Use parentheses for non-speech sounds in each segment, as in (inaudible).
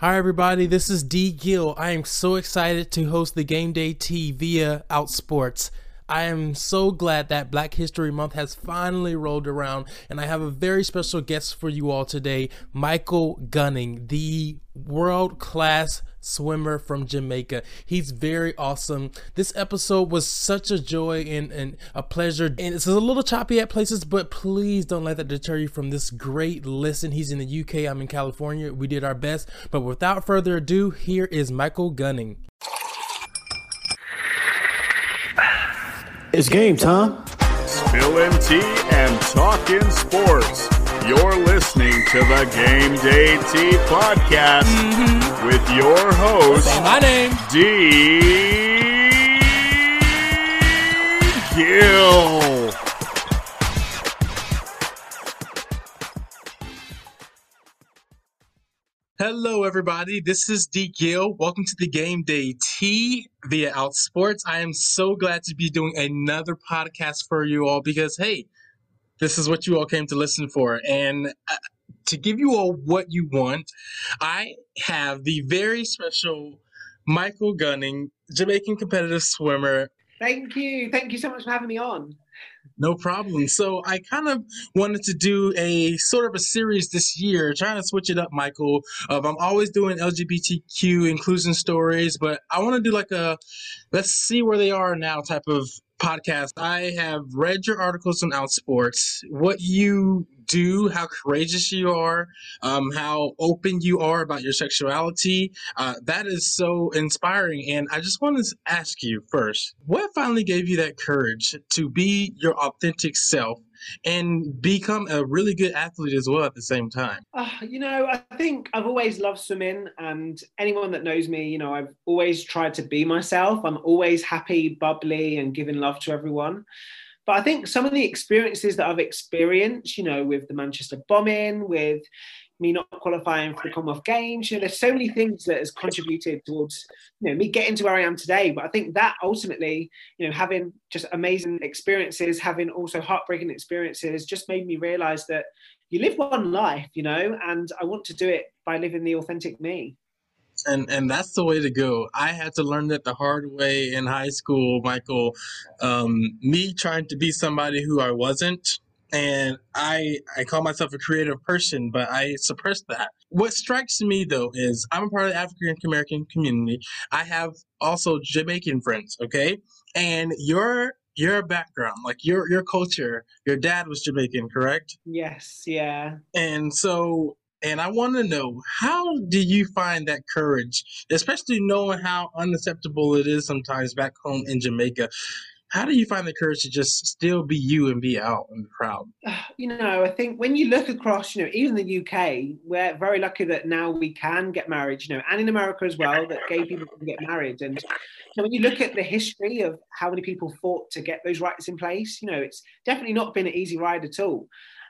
Hi, everybody. This is D Gill. I am so excited to host the Game Day Tea via Outsports. I am so glad that Black History Month has finally rolled around, and I have a very special guest for you all today Michael Gunning, the world class swimmer from Jamaica. He's very awesome. This episode was such a joy and, and a pleasure. And it's a little choppy at places, but please don't let that deter you from this great listen. He's in the UK, I'm in California. We did our best. But without further ado, here is Michael Gunning. It's game time. Spilling tea and talking sports. You're listening to the Game Day Tea podcast mm-hmm. with your host, Say my name, D. Gill. Hello, everybody. This is D. Gill. Welcome to the Game Day Tea via Outsports. I am so glad to be doing another podcast for you all because, hey, this is what you all came to listen for. And uh, to give you all what you want, I have the very special Michael Gunning, Jamaican competitive swimmer. Thank you. Thank you so much for having me on. No problem. So I kind of wanted to do a sort of a series this year, trying to switch it up, Michael. Um, I'm always doing LGBTQ inclusion stories, but I want to do like a let's see where they are now type of podcast. I have read your articles on Outsports, what you do, how courageous you are, um, how open you are about your sexuality. Uh, that is so inspiring. And I just want to ask you first, what finally gave you that courage to be your authentic self and become a really good athlete as well at the same time? Uh, you know, I think I've always loved swimming, and anyone that knows me, you know, I've always tried to be myself. I'm always happy, bubbly, and giving love to everyone. But I think some of the experiences that I've experienced, you know, with the Manchester bombing, with me not qualifying for the Commonwealth Games. You know, there's so many things that has contributed towards you know me getting to where I am today. But I think that ultimately, you know, having just amazing experiences, having also heartbreaking experiences, just made me realize that you live one life, you know, and I want to do it by living the authentic me. And and that's the way to go. I had to learn that the hard way in high school, Michael. Um, me trying to be somebody who I wasn't and I I call myself a creative person, but I suppress that. What strikes me though is I'm a part of the African American community. I have also Jamaican friends, okay? And your your background, like your your culture, your dad was Jamaican, correct? Yes, yeah. And so and I want to know how do you find that courage, especially knowing how unacceptable it is sometimes back home in Jamaica how do you find the courage to just still be you and be out in the crowd? Uh, you know, I think when you look across, you know, even the UK, we're very lucky that now we can get married, you know, and in America as well, that gay people can get married. And you know, when you look at the history of how many people fought to get those rights in place, you know, it's definitely not been an easy ride at all.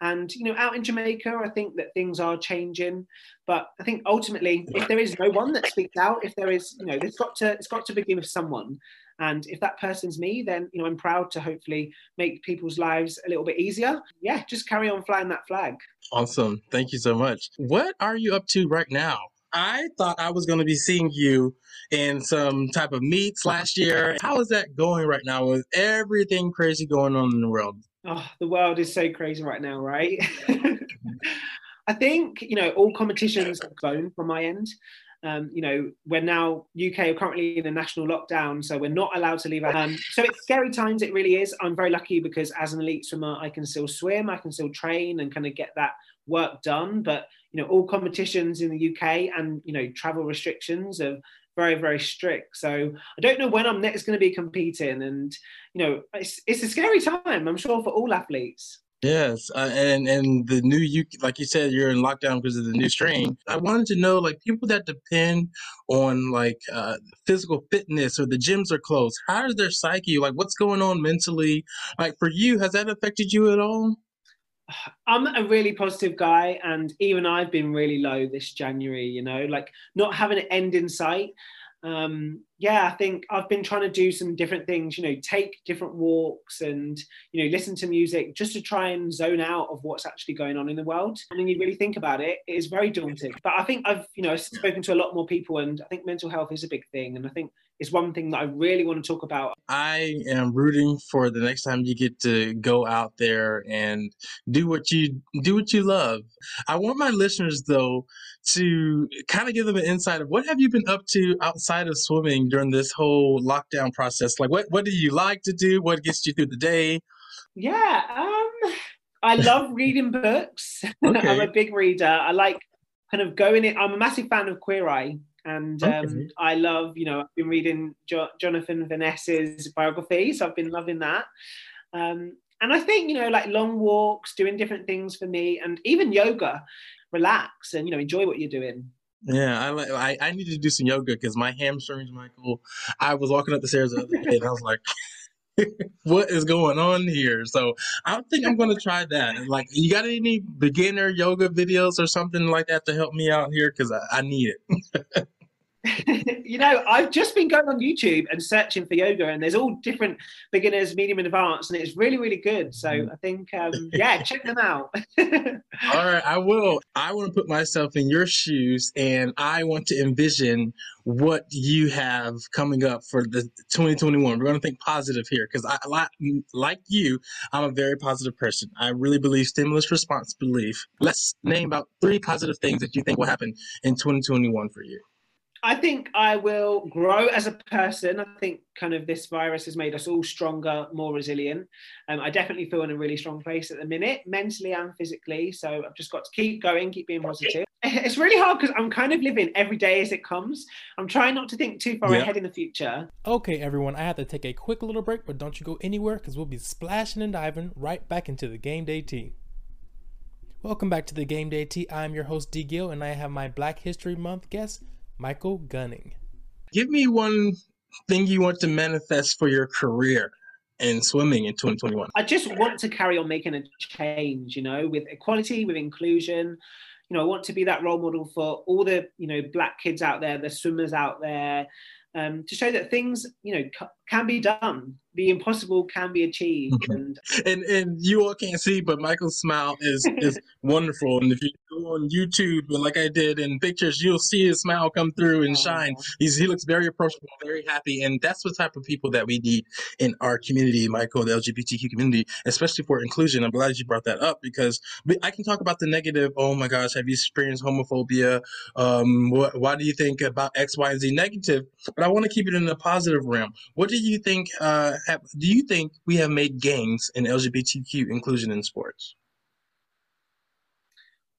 And you know, out in Jamaica, I think that things are changing. But I think ultimately, if there is no one that speaks out, if there is, you know, it's got to it's got to begin with someone. And if that person's me, then you know I'm proud to hopefully make people's lives a little bit easier. Yeah, just carry on flying that flag. Awesome. Thank you so much. What are you up to right now? I thought I was going to be seeing you in some type of meets last year. How is that going right now with everything crazy going on in the world? Oh, the world is so crazy right now, right? (laughs) I think, you know, all competitions have grown from my end. Um, you know, we're now UK are currently in a national lockdown, so we're not allowed to leave. Our, um, so it's scary times. It really is. I'm very lucky because as an elite swimmer, I can still swim, I can still train, and kind of get that work done. But you know, all competitions in the UK and you know travel restrictions are very very strict. So I don't know when I'm next going to be competing, and you know, it's it's a scary time. I'm sure for all athletes. Yes, uh, and and the new you like you said you're in lockdown because of the new strain. I wanted to know like people that depend on like uh, physical fitness or the gyms are closed. How is their psyche? Like what's going on mentally? Like for you, has that affected you at all? I'm a really positive guy, and even I've been really low this January. You know, like not having an end in sight. Um, yeah, I think I've been trying to do some different things, you know, take different walks and, you know, listen to music just to try and zone out of what's actually going on in the world. And then you really think about it, it is very daunting. But I think I've, you know, spoken to a lot more people and I think mental health is a big thing. And I think it's one thing that I really want to talk about. I am rooting for the next time you get to go out there and do what you do what you love. I want my listeners though to kind of give them an insight of what have you been up to outside of swimming during this whole lockdown process? Like what what do you like to do? What gets you through the day? Yeah, um I love reading books. (laughs) Okay. I'm a big reader. I like kind of going in. I'm a massive fan of Queer Eye and um, okay. I love, you know, I've been reading jo- Jonathan Van Ness's biography, so I've been loving that. Um, and I think, you know, like long walks, doing different things for me, and even yoga, relax and you know enjoy what you're doing. Yeah, I. I, I need to do some yoga because my hamstrings, Michael. I was walking up the stairs the other day, and I was like. (laughs) what is going on here? So I think I'm going to try that. Like, you got any beginner yoga videos or something like that to help me out here? Because I, I need it. (laughs) you know, I've just been going on YouTube and searching for yoga, and there's all different beginners, medium, and advanced, and it's really, really good. So mm. I think, um, (laughs) yeah, check them out. (laughs) all right, I will. I want to put myself in your shoes, and I want to envision what you have coming up for the 2021. We're going to think positive here because I like, like you, I'm a very positive person. I really believe stimulus response belief. Let's name about three positive things that you think will happen in 2021 for you. I think I will grow as a person. I think kind of this virus has made us all stronger, more resilient. Um, I definitely feel in a really strong place at the minute, mentally and physically. So I've just got to keep going, keep being positive. (laughs) It's really hard because I'm kind of living every day as it comes. I'm trying not to think too far ahead in the future. Okay, everyone, I have to take a quick little break, but don't you go anywhere because we'll be splashing and diving right back into the game day tea. Welcome back to the game day tea. I'm your host D Gill, and I have my Black History Month guest. Michael Gunning. Give me one thing you want to manifest for your career in swimming in 2021. I just want to carry on making a change, you know, with equality, with inclusion. You know, I want to be that role model for all the, you know, black kids out there, the swimmers out there, um, to show that things, you know, c- can be done. The impossible can be achieved. And (laughs) and, and you all can't see, but Michael's smile is is (laughs) wonderful. And if you go on YouTube, like I did in pictures, you'll see his smile come through and shine. He's he looks very approachable, very happy, and that's the type of people that we need in our community, Michael, the LGBTQ community, especially for inclusion. I'm glad you brought that up because I can talk about the negative. Oh my gosh, have you experienced homophobia? Um, what, why do you think about X, Y, and Z negative? But I want to keep it in the positive realm. What do you think? Uh, have, do you think we have made gains in LGBTQ inclusion in sports?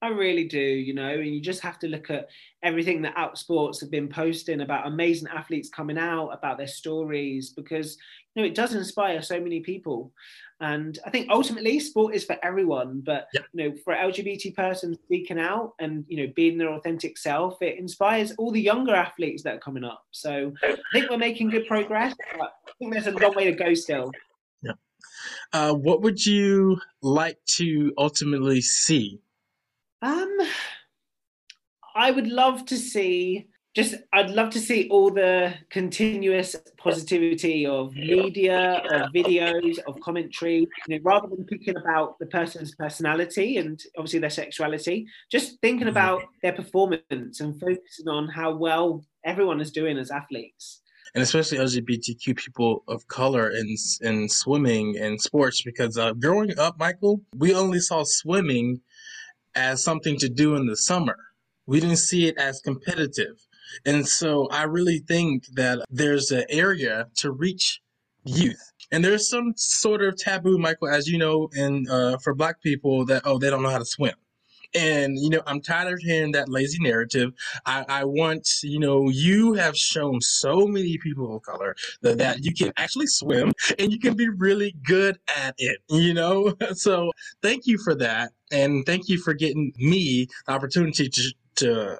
I really do, you know, and you just have to look at everything that Outsports have been posting about amazing athletes coming out, about their stories, because you know it does inspire so many people. And I think ultimately sport is for everyone, but yep. you know, for LGBT person speaking out and you know being their authentic self, it inspires all the younger athletes that are coming up. So I think we're making good progress, but I think there's a long way to go still. Yeah. Uh, what would you like to ultimately see um, I would love to see just I'd love to see all the continuous positivity of media, of videos, of commentary, you know, rather than thinking about the person's personality and obviously their sexuality, just thinking mm-hmm. about their performance and focusing on how well everyone is doing as athletes. And especially LGBTQ people of color in in swimming and sports, because uh, growing up, Michael, we only saw swimming as something to do in the summer. We didn't see it as competitive. And so I really think that there's an area to reach youth. And there's some sort of taboo, Michael, as you know, and uh, for Black people that, oh, they don't know how to swim. And, you know, I'm tired of hearing that lazy narrative. I, I want, you know, you have shown so many people of color that, that you can actually swim and you can be really good at it, you know? (laughs) So thank you for that. And thank you for getting me the opportunity to, to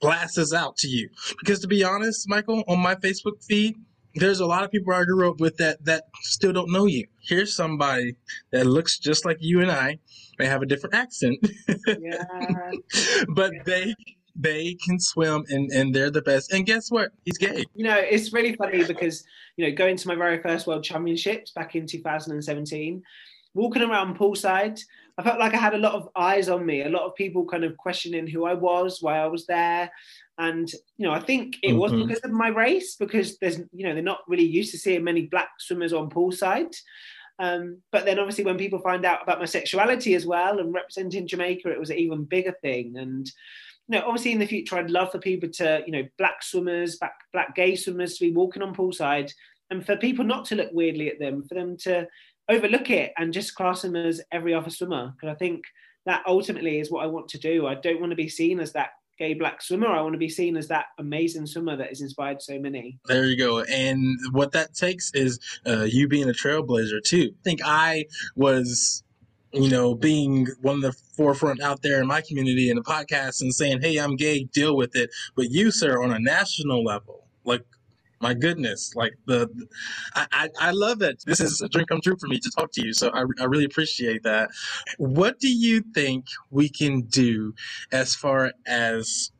blast this out to you. Because to be honest, Michael, on my Facebook feed, there's a lot of people I grew up with that that still don't know you. Here's somebody that looks just like you and I, may have a different accent, yeah. (laughs) but they they can swim and, and they're the best. And guess what? He's gay. You know, it's really funny because, you know, going to my very first World Championships back in 2017, walking around poolside, I felt like I had a lot of eyes on me, a lot of people kind of questioning who I was, why I was there. And, you know, I think it mm-hmm. was because of my race, because there's, you know, they're not really used to seeing many black swimmers on poolside. Um, but then obviously when people find out about my sexuality as well and representing Jamaica, it was an even bigger thing. And, you know, obviously in the future, I'd love for people to, you know, black swimmers, black, black gay swimmers to be walking on poolside and for people not to look weirdly at them, for them to overlook it and just class them as every other swimmer. Because I think that ultimately is what I want to do. I don't want to be seen as that gay black swimmer. I want to be seen as that amazing swimmer that has inspired so many. There you go. And what that takes is uh, you being a trailblazer too. I think I was you know, being one of the forefront out there in my community in the podcast and saying, "Hey, I'm gay, deal with it." But you, sir, on a national level, like my goodness like the I, I, I love it this is a dream come true for me to talk to you so I, I really appreciate that what do you think we can do as far as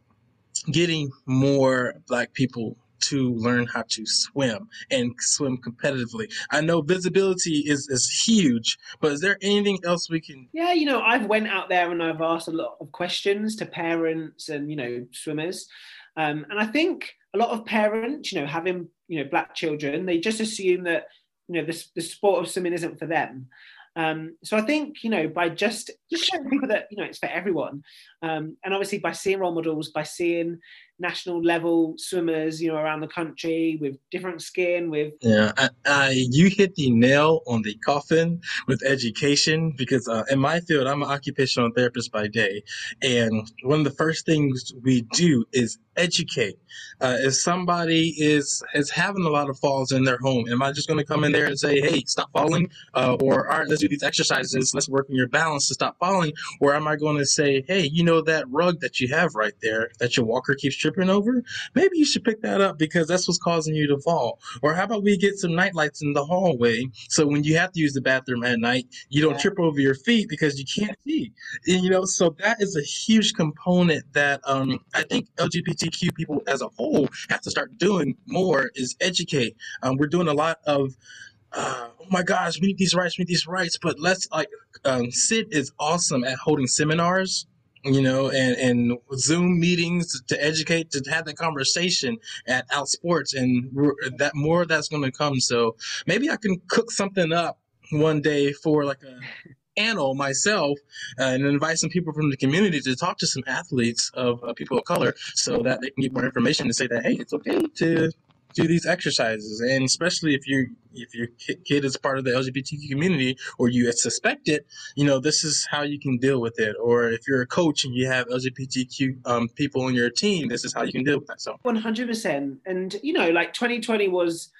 getting more black people to learn how to swim and swim competitively. I know visibility is, is huge, but is there anything else we can? Yeah, you know, I've went out there and I've asked a lot of questions to parents and you know swimmers, um, and I think a lot of parents, you know, having you know black children, they just assume that you know the, the sport of swimming isn't for them. Um, so I think you know by just just showing people that you know it's for everyone, um, and obviously by seeing role models, by seeing national level swimmers, you know, around the country with different skin. With yeah, I, I, you hit the nail on the coffin with education because uh, in my field, I'm an occupational therapist by day, and one of the first things we do is educate. Uh, if somebody is is having a lot of falls in their home, am I just going to come in there and say, "Hey, stop falling," uh, or "All right, let's do these exercises. Let's work on your balance to stop falling," or am I going to say, "Hey, you know that rug that you have right there that your walker keeps tripping over? Maybe you should pick that up because that's what's causing you to fall." Or how about we get some night lights in the hallway so when you have to use the bathroom at night, you don't yeah. trip over your feet because you can't see. And, you know, so that is a huge component that um, I think LGBTQ people as a whole have to start doing more is educate. Um, we're doing a lot of uh, oh my gosh, we need these rights, we need these rights. But let's like um, Cyd is awesome at holding seminars, you know, and, and Zoom meetings to educate, to have that conversation at Outsports, and that more that's going to come. So maybe I can cook something up one day for like a panel myself uh, and invite some people from the community to talk to some athletes of uh, people of color so that they can get more information and say that hey it's okay to do these exercises and especially if you if your kid is part of the lgbtq community or you suspect it you know this is how you can deal with it or if you're a coach and you have lgbtq um, people on your team this is how you can deal with that so 100% and you know like 2020 was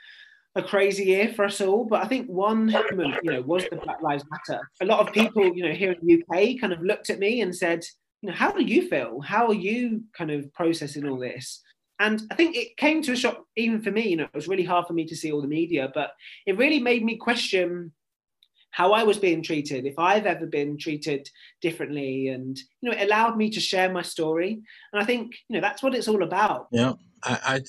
a crazy year for us all. But I think one you know, was the Black Lives Matter. A lot of people, you know, here in the UK kind of looked at me and said, you know, how do you feel? How are you kind of processing all this? And I think it came to a shock even for me. You know, it was really hard for me to see all the media, but it really made me question how I was being treated, if I've ever been treated differently, and you know, it allowed me to share my story. And I think you know that's what it's all about. Yeah. I,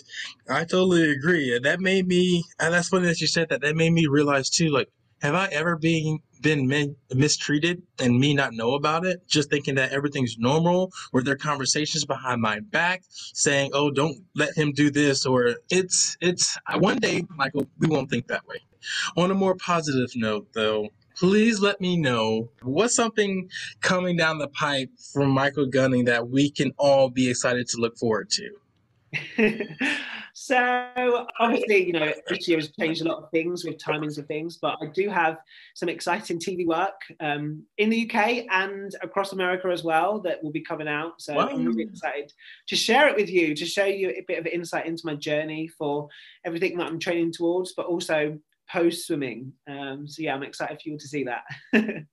I, I totally agree. That made me, and that's funny that you said that. That made me realize too. Like, have I ever been been mistreated and me not know about it? Just thinking that everything's normal. Were there conversations behind my back saying, "Oh, don't let him do this," or it's it's one day, Michael, we won't think that way. On a more positive note, though, please let me know what's something coming down the pipe from Michael Gunning that we can all be excited to look forward to. (laughs) so obviously, you know, this year has changed a lot of things with timings of things, but I do have some exciting TV work um, in the UK and across America as well that will be coming out. So wow. I'm really excited to share it with you, to show you a bit of insight into my journey for everything that I'm training towards, but also post swimming. Um, so yeah, I'm excited for you to see that. (laughs)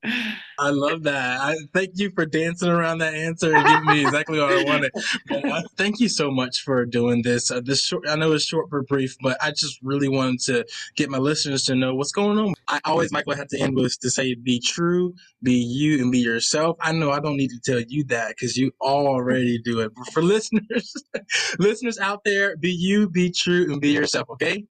I love that. I thank you for dancing around that answer and giving me exactly what I wanted. But, uh, thank you so much for doing this. Uh, this short, I know it's short but brief, but I just really wanted to get my listeners to know what's going on. I always, Michael, I have to end with to say, be true, be you, and be yourself. I know I don't need to tell you that because you already do it. But for (laughs) listeners, listeners out there, be you, be true, and be yourself. Okay.